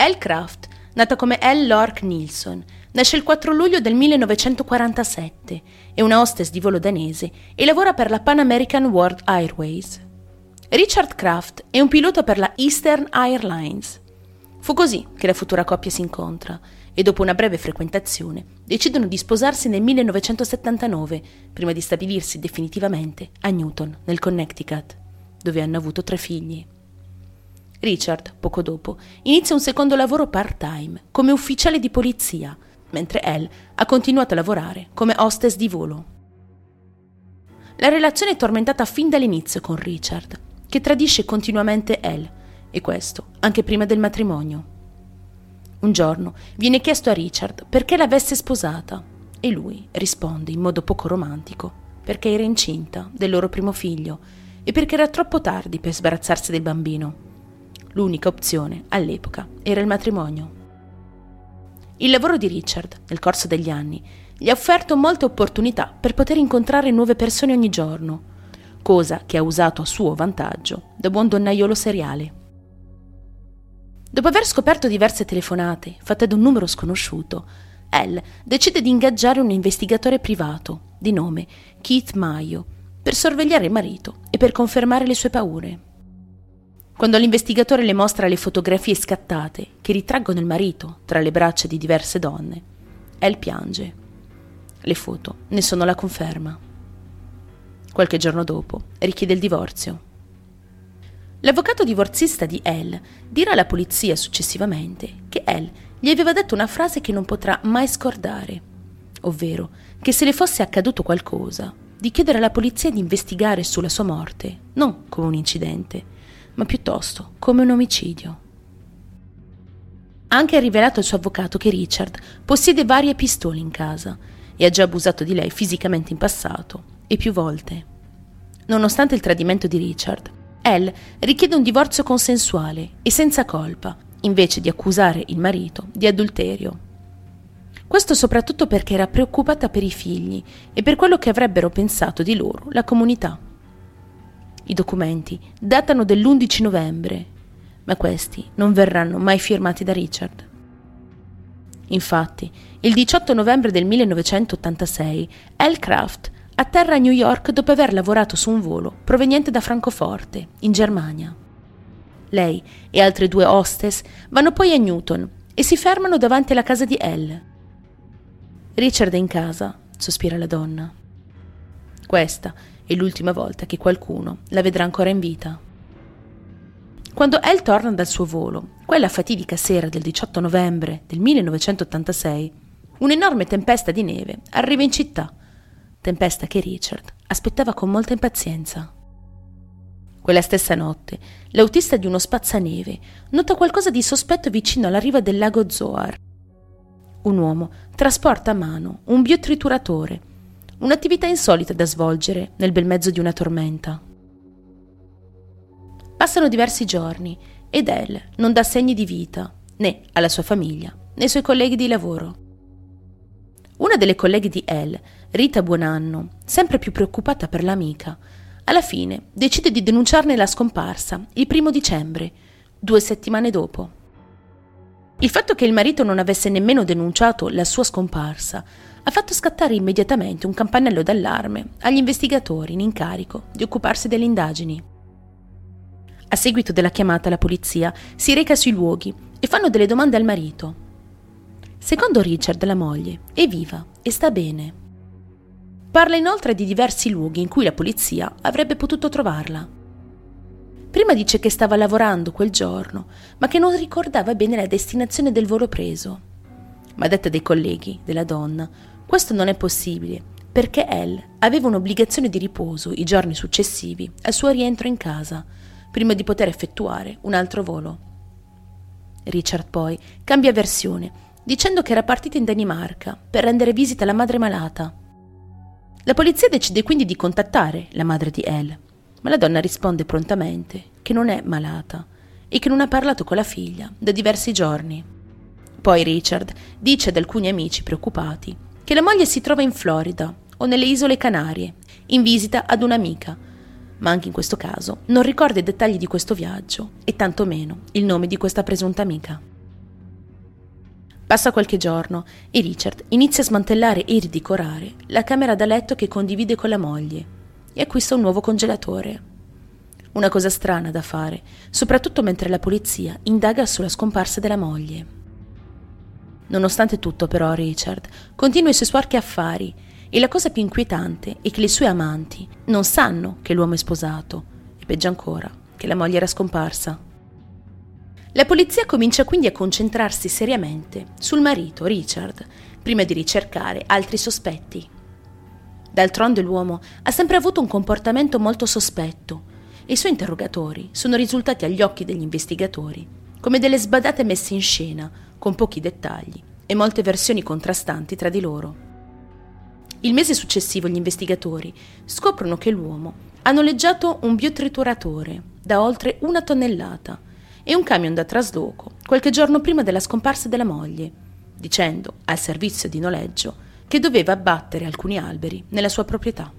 Elle Craft, nata come Elle Lork Nilsson, nasce il 4 luglio del 1947, è una hostess di volo danese e lavora per la Pan American World Airways. Richard Kraft è un pilota per la Eastern Airlines. Fu così che la futura coppia si incontra e dopo una breve frequentazione decidono di sposarsi nel 1979 prima di stabilirsi definitivamente a Newton, nel Connecticut, dove hanno avuto tre figli. Richard, poco dopo, inizia un secondo lavoro part-time come ufficiale di polizia, mentre Elle ha continuato a lavorare come hostess di volo. La relazione è tormentata fin dall'inizio con Richard, che tradisce continuamente Elle, e questo anche prima del matrimonio. Un giorno viene chiesto a Richard perché l'avesse sposata e lui risponde in modo poco romantico perché era incinta del loro primo figlio e perché era troppo tardi per sbarazzarsi del bambino. L'unica opzione all'epoca era il matrimonio. Il lavoro di Richard, nel corso degli anni, gli ha offerto molte opportunità per poter incontrare nuove persone ogni giorno cosa che ha usato a suo vantaggio da buon donnaiolo seriale. Dopo aver scoperto diverse telefonate fatte da un numero sconosciuto, Elle decide di ingaggiare un investigatore privato di nome Keith Maio per sorvegliare il marito e per confermare le sue paure. Quando l'investigatore le mostra le fotografie scattate che ritraggono il marito tra le braccia di diverse donne, Elle piange. Le foto ne sono la conferma. Qualche giorno dopo richiede il divorzio. L'avvocato divorzista di Elle dirà alla polizia successivamente che Elle gli aveva detto una frase che non potrà mai scordare, ovvero che se le fosse accaduto qualcosa, di chiedere alla polizia di investigare sulla sua morte, non come un incidente, ma piuttosto come un omicidio. Ha anche rivelato al suo avvocato che Richard possiede varie pistole in casa e ha già abusato di lei fisicamente in passato e più volte. Nonostante il tradimento di Richard, Elle richiede un divorzio consensuale e senza colpa, invece di accusare il marito di adulterio. Questo soprattutto perché era preoccupata per i figli e per quello che avrebbero pensato di loro la comunità. I documenti datano dell'11 novembre, ma questi non verranno mai firmati da Richard. Infatti, il 18 novembre del 1986, Elle Craft atterra a New York dopo aver lavorato su un volo proveniente da Francoforte, in Germania. Lei e altre due hostess vanno poi a Newton e si fermano davanti alla casa di Elle. Richard è in casa, sospira la donna. Questa è l'ultima volta che qualcuno la vedrà ancora in vita. Quando Elle torna dal suo volo, quella fatidica sera del 18 novembre del 1986, un'enorme tempesta di neve arriva in città tempesta che Richard aspettava con molta impazienza. Quella stessa notte, l'autista di uno spazzaneve nota qualcosa di sospetto vicino alla riva del lago Zoar. Un uomo trasporta a mano un biotrituratore, un'attività insolita da svolgere nel bel mezzo di una tormenta. Passano diversi giorni ed Elle non dà segni di vita né alla sua famiglia né ai suoi colleghi di lavoro. Una delle colleghe di Elle, Rita Buonanno, sempre più preoccupata per l'amica, alla fine decide di denunciarne la scomparsa il primo dicembre, due settimane dopo. Il fatto che il marito non avesse nemmeno denunciato la sua scomparsa ha fatto scattare immediatamente un campanello d'allarme agli investigatori in incarico di occuparsi delle indagini. A seguito della chiamata la polizia si reca sui luoghi e fanno delle domande al marito, Secondo Richard, la moglie è viva e sta bene. Parla inoltre di diversi luoghi in cui la polizia avrebbe potuto trovarla. Prima dice che stava lavorando quel giorno, ma che non ricordava bene la destinazione del volo preso. Ma detta dei colleghi della donna, questo non è possibile, perché Elle aveva un'obbligazione di riposo i giorni successivi al suo rientro in casa, prima di poter effettuare un altro volo. Richard poi cambia versione dicendo che era partita in Danimarca per rendere visita alla madre malata. La polizia decide quindi di contattare la madre di Elle, ma la donna risponde prontamente che non è malata e che non ha parlato con la figlia da diversi giorni. Poi Richard dice ad alcuni amici preoccupati che la moglie si trova in Florida o nelle isole Canarie, in visita ad un'amica, ma anche in questo caso non ricorda i dettagli di questo viaggio e tantomeno il nome di questa presunta amica. Passa qualche giorno e Richard inizia a smantellare e ridecorare la camera da letto che condivide con la moglie e acquista un nuovo congelatore. Una cosa strana da fare, soprattutto mentre la polizia indaga sulla scomparsa della moglie. Nonostante tutto, però, Richard continua i suoi sporchi affari e la cosa più inquietante è che le sue amanti non sanno che l'uomo è sposato e peggio ancora, che la moglie era scomparsa. La polizia comincia quindi a concentrarsi seriamente sul marito, Richard, prima di ricercare altri sospetti. D'altronde l'uomo ha sempre avuto un comportamento molto sospetto e i suoi interrogatori sono risultati agli occhi degli investigatori come delle sbadate messe in scena, con pochi dettagli e molte versioni contrastanti tra di loro. Il mese successivo gli investigatori scoprono che l'uomo ha noleggiato un biotrituratore da oltre una tonnellata e un camion da trasloco qualche giorno prima della scomparsa della moglie, dicendo al servizio di noleggio che doveva abbattere alcuni alberi nella sua proprietà.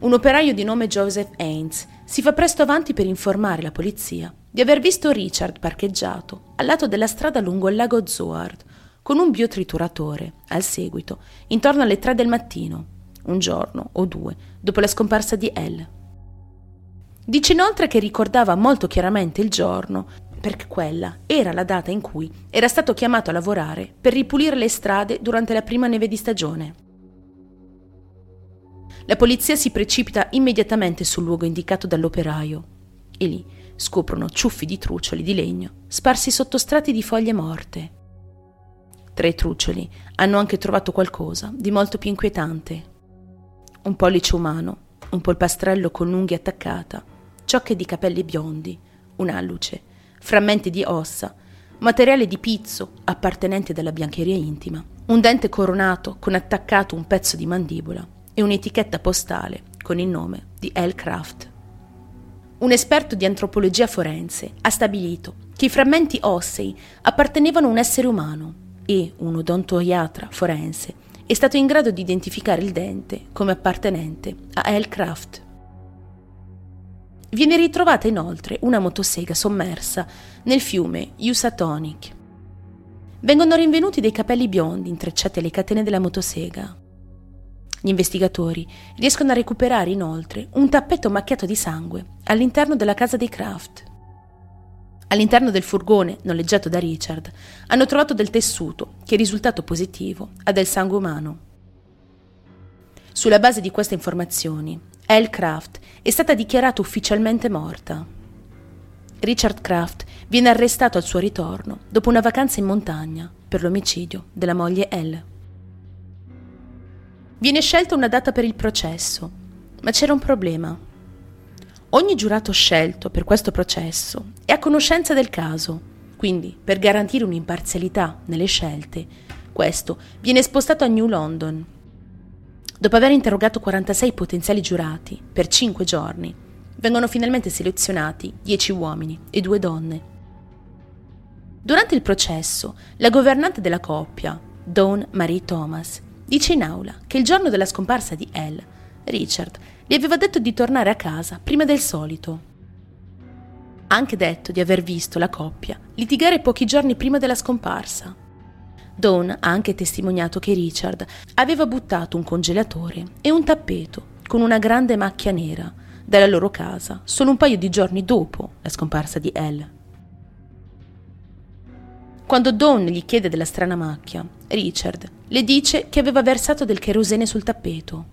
Un operaio di nome Joseph Haynes si fa presto avanti per informare la polizia di aver visto Richard parcheggiato al lato della strada lungo il lago Zoard con un biotrituratore, al seguito, intorno alle tre del mattino, un giorno o due dopo la scomparsa di Elle. Dice inoltre che ricordava molto chiaramente il giorno, perché quella era la data in cui era stato chiamato a lavorare per ripulire le strade durante la prima neve di stagione. La polizia si precipita immediatamente sul luogo indicato dall'operaio e lì scoprono ciuffi di truccioli di legno sparsi sotto strati di foglie morte. Tra i truccioli hanno anche trovato qualcosa di molto più inquietante. Un pollice umano, un polpastrello con l'unghia attaccata, ciocche di capelli biondi, un'alluce, frammenti di ossa, materiale di pizzo appartenente alla biancheria intima, un dente coronato con attaccato un pezzo di mandibola e un'etichetta postale con il nome di L. Craft. Un esperto di antropologia forense ha stabilito che i frammenti ossei appartenevano a un essere umano e un odontoiatra forense è stato in grado di identificare il dente come appartenente a L. Craft. Viene ritrovata inoltre una motosega sommersa nel fiume Usatonic. Vengono rinvenuti dei capelli biondi intrecciati alle catene della motosega. Gli investigatori riescono a recuperare inoltre un tappeto macchiato di sangue all'interno della casa dei Kraft. All'interno del furgone noleggiato da Richard hanno trovato del tessuto che è risultato positivo a del sangue umano. Sulla base di queste informazioni, Elle Craft è stata dichiarata ufficialmente morta. Richard Craft viene arrestato al suo ritorno dopo una vacanza in montagna per l'omicidio della moglie Elle. Viene scelta una data per il processo, ma c'era un problema. Ogni giurato scelto per questo processo è a conoscenza del caso, quindi per garantire un'imparzialità nelle scelte, questo viene spostato a New London, Dopo aver interrogato 46 potenziali giurati per 5 giorni, vengono finalmente selezionati 10 uomini e 2 donne. Durante il processo, la governante della coppia, Dawn Marie Thomas, dice in aula che il giorno della scomparsa di Elle, Richard gli aveva detto di tornare a casa prima del solito. Ha anche detto di aver visto la coppia litigare pochi giorni prima della scomparsa. Dawn ha anche testimoniato che Richard aveva buttato un congelatore e un tappeto con una grande macchia nera dalla loro casa solo un paio di giorni dopo la scomparsa di Elle. Quando Dawn gli chiede della strana macchia, Richard le dice che aveva versato del cherosene sul tappeto.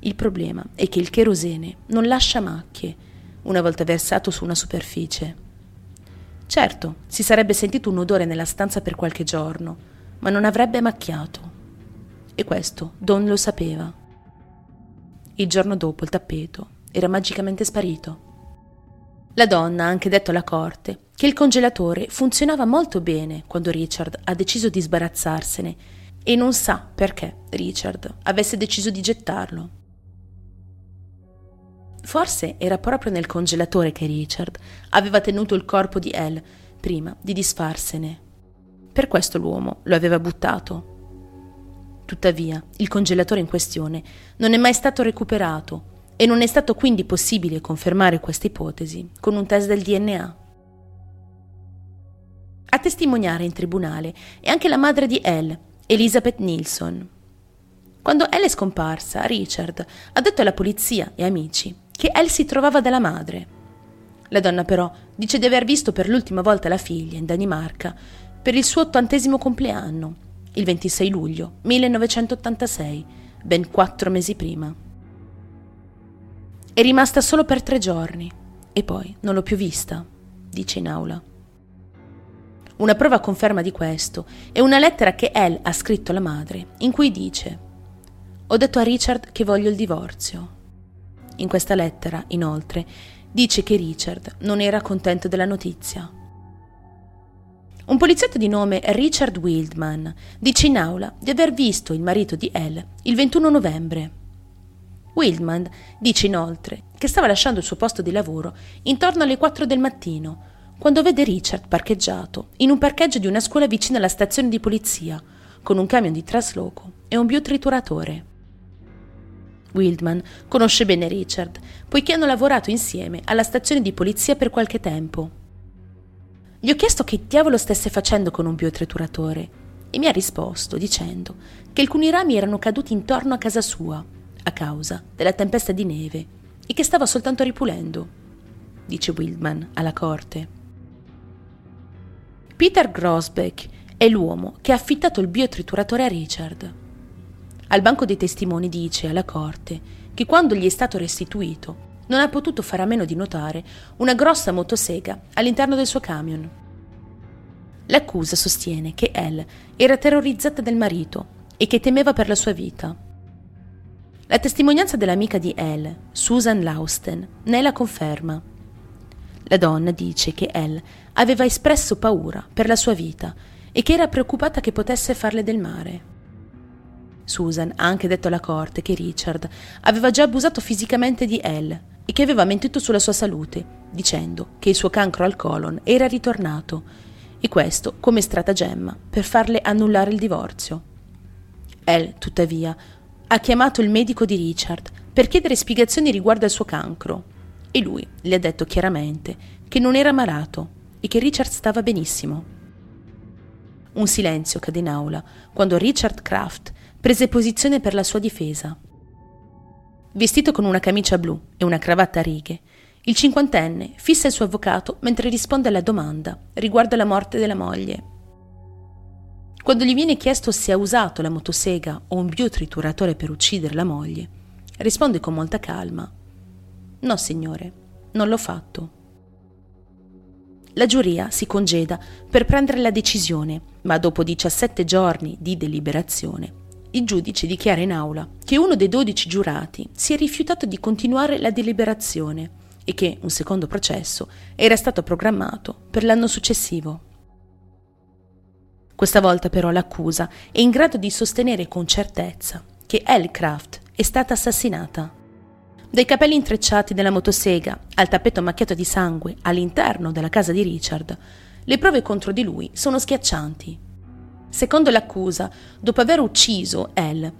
Il problema è che il cherosene non lascia macchie una volta versato su una superficie. Certo, si sarebbe sentito un odore nella stanza per qualche giorno, ma non avrebbe macchiato. E questo Don lo sapeva. Il giorno dopo il tappeto era magicamente sparito. La donna ha anche detto alla corte che il congelatore funzionava molto bene quando Richard ha deciso di sbarazzarsene e non sa perché Richard avesse deciso di gettarlo. Forse era proprio nel congelatore che Richard aveva tenuto il corpo di Elle prima di disfarsene. Per questo l'uomo lo aveva buttato. Tuttavia, il congelatore in questione non è mai stato recuperato e non è stato quindi possibile confermare questa ipotesi con un test del DNA. A testimoniare in tribunale è anche la madre di Elle, Elizabeth Nilsson. Quando Elle è scomparsa, Richard ha detto alla polizia e amici che Elle si trovava dalla madre. La donna però dice di aver visto per l'ultima volta la figlia in Danimarca per il suo ottantesimo compleanno, il 26 luglio 1986, ben quattro mesi prima. È rimasta solo per tre giorni e poi non l'ho più vista, dice in aula. Una prova conferma di questo è una lettera che Elle ha scritto alla madre, in cui dice Ho detto a Richard che voglio il divorzio. In questa lettera, inoltre, dice che Richard non era contento della notizia. Un poliziotto di nome Richard Wildman dice in aula di aver visto il marito di Elle il 21 novembre. Wildman dice inoltre che stava lasciando il suo posto di lavoro intorno alle 4 del mattino quando vede Richard parcheggiato in un parcheggio di una scuola vicino alla stazione di polizia, con un camion di trasloco e un biotrituratore. Wildman conosce bene Richard, poiché hanno lavorato insieme alla stazione di polizia per qualche tempo. Gli ho chiesto che diavolo stesse facendo con un biotrituratore e mi ha risposto dicendo che alcuni rami erano caduti intorno a casa sua a causa della tempesta di neve e che stava soltanto ripulendo, dice Wildman alla corte. Peter Grosbeck è l'uomo che ha affittato il biotrituratore a Richard. Al banco dei testimoni dice alla corte che quando gli è stato restituito non ha potuto fare a meno di notare una grossa motosega all'interno del suo camion. L'accusa sostiene che Elle era terrorizzata del marito e che temeva per la sua vita. La testimonianza dell'amica di Elle, Susan Lausten, ne è la conferma. La donna dice che Elle aveva espresso paura per la sua vita e che era preoccupata che potesse farle del male. Susan ha anche detto alla corte che Richard aveva già abusato fisicamente di Elle e che aveva mentito sulla sua salute, dicendo che il suo cancro al colon era ritornato, e questo come stratagemma per farle annullare il divorzio. Elle, tuttavia, ha chiamato il medico di Richard per chiedere spiegazioni riguardo al suo cancro e lui le ha detto chiaramente che non era malato e che Richard stava benissimo. Un silenzio cadde in aula quando Richard Kraft prese posizione per la sua difesa. Vestito con una camicia blu e una cravatta a righe, il cinquantenne fissa il suo avvocato mentre risponde alla domanda riguardo alla morte della moglie. Quando gli viene chiesto se ha usato la motosega o un biotrituratore per uccidere la moglie, risponde con molta calma No, signore, non l'ho fatto. La giuria si congeda per prendere la decisione, ma dopo 17 giorni di deliberazione, il giudice dichiara in aula che uno dei 12 giurati si è rifiutato di continuare la deliberazione e che un secondo processo era stato programmato per l'anno successivo. Questa volta però l'accusa è in grado di sostenere con certezza che Ellie Craft è stata assassinata dai capelli intrecciati della motosega al tappeto macchiato di sangue all'interno della casa di Richard, le prove contro di lui sono schiaccianti. Secondo l'accusa, dopo aver ucciso Elle,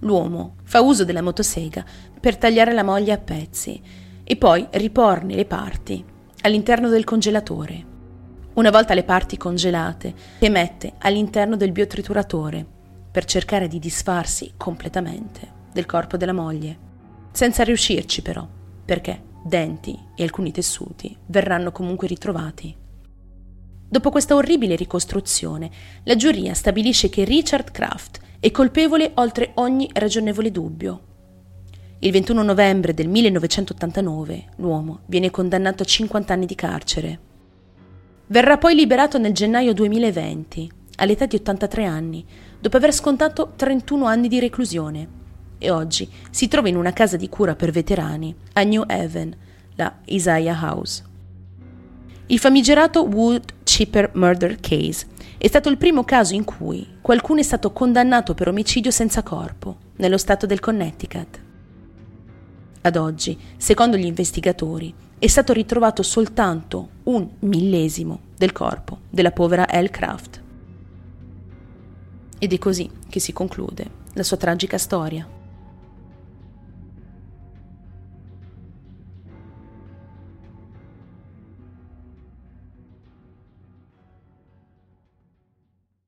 l'uomo fa uso della motosega per tagliare la moglie a pezzi e poi riporne le parti all'interno del congelatore. Una volta le parti congelate, le mette all'interno del biotrituratore per cercare di disfarsi completamente del corpo della moglie senza riuscirci però, perché denti e alcuni tessuti verranno comunque ritrovati. Dopo questa orribile ricostruzione, la giuria stabilisce che Richard Kraft è colpevole oltre ogni ragionevole dubbio. Il 21 novembre del 1989 l'uomo viene condannato a 50 anni di carcere. Verrà poi liberato nel gennaio 2020, all'età di 83 anni, dopo aver scontato 31 anni di reclusione e oggi si trova in una casa di cura per veterani a New Haven, la Isaiah House. Il famigerato Wood Chipper Murder Case è stato il primo caso in cui qualcuno è stato condannato per omicidio senza corpo nello stato del Connecticut. Ad oggi, secondo gli investigatori, è stato ritrovato soltanto un millesimo del corpo della povera Elle Craft. Ed è così che si conclude la sua tragica storia.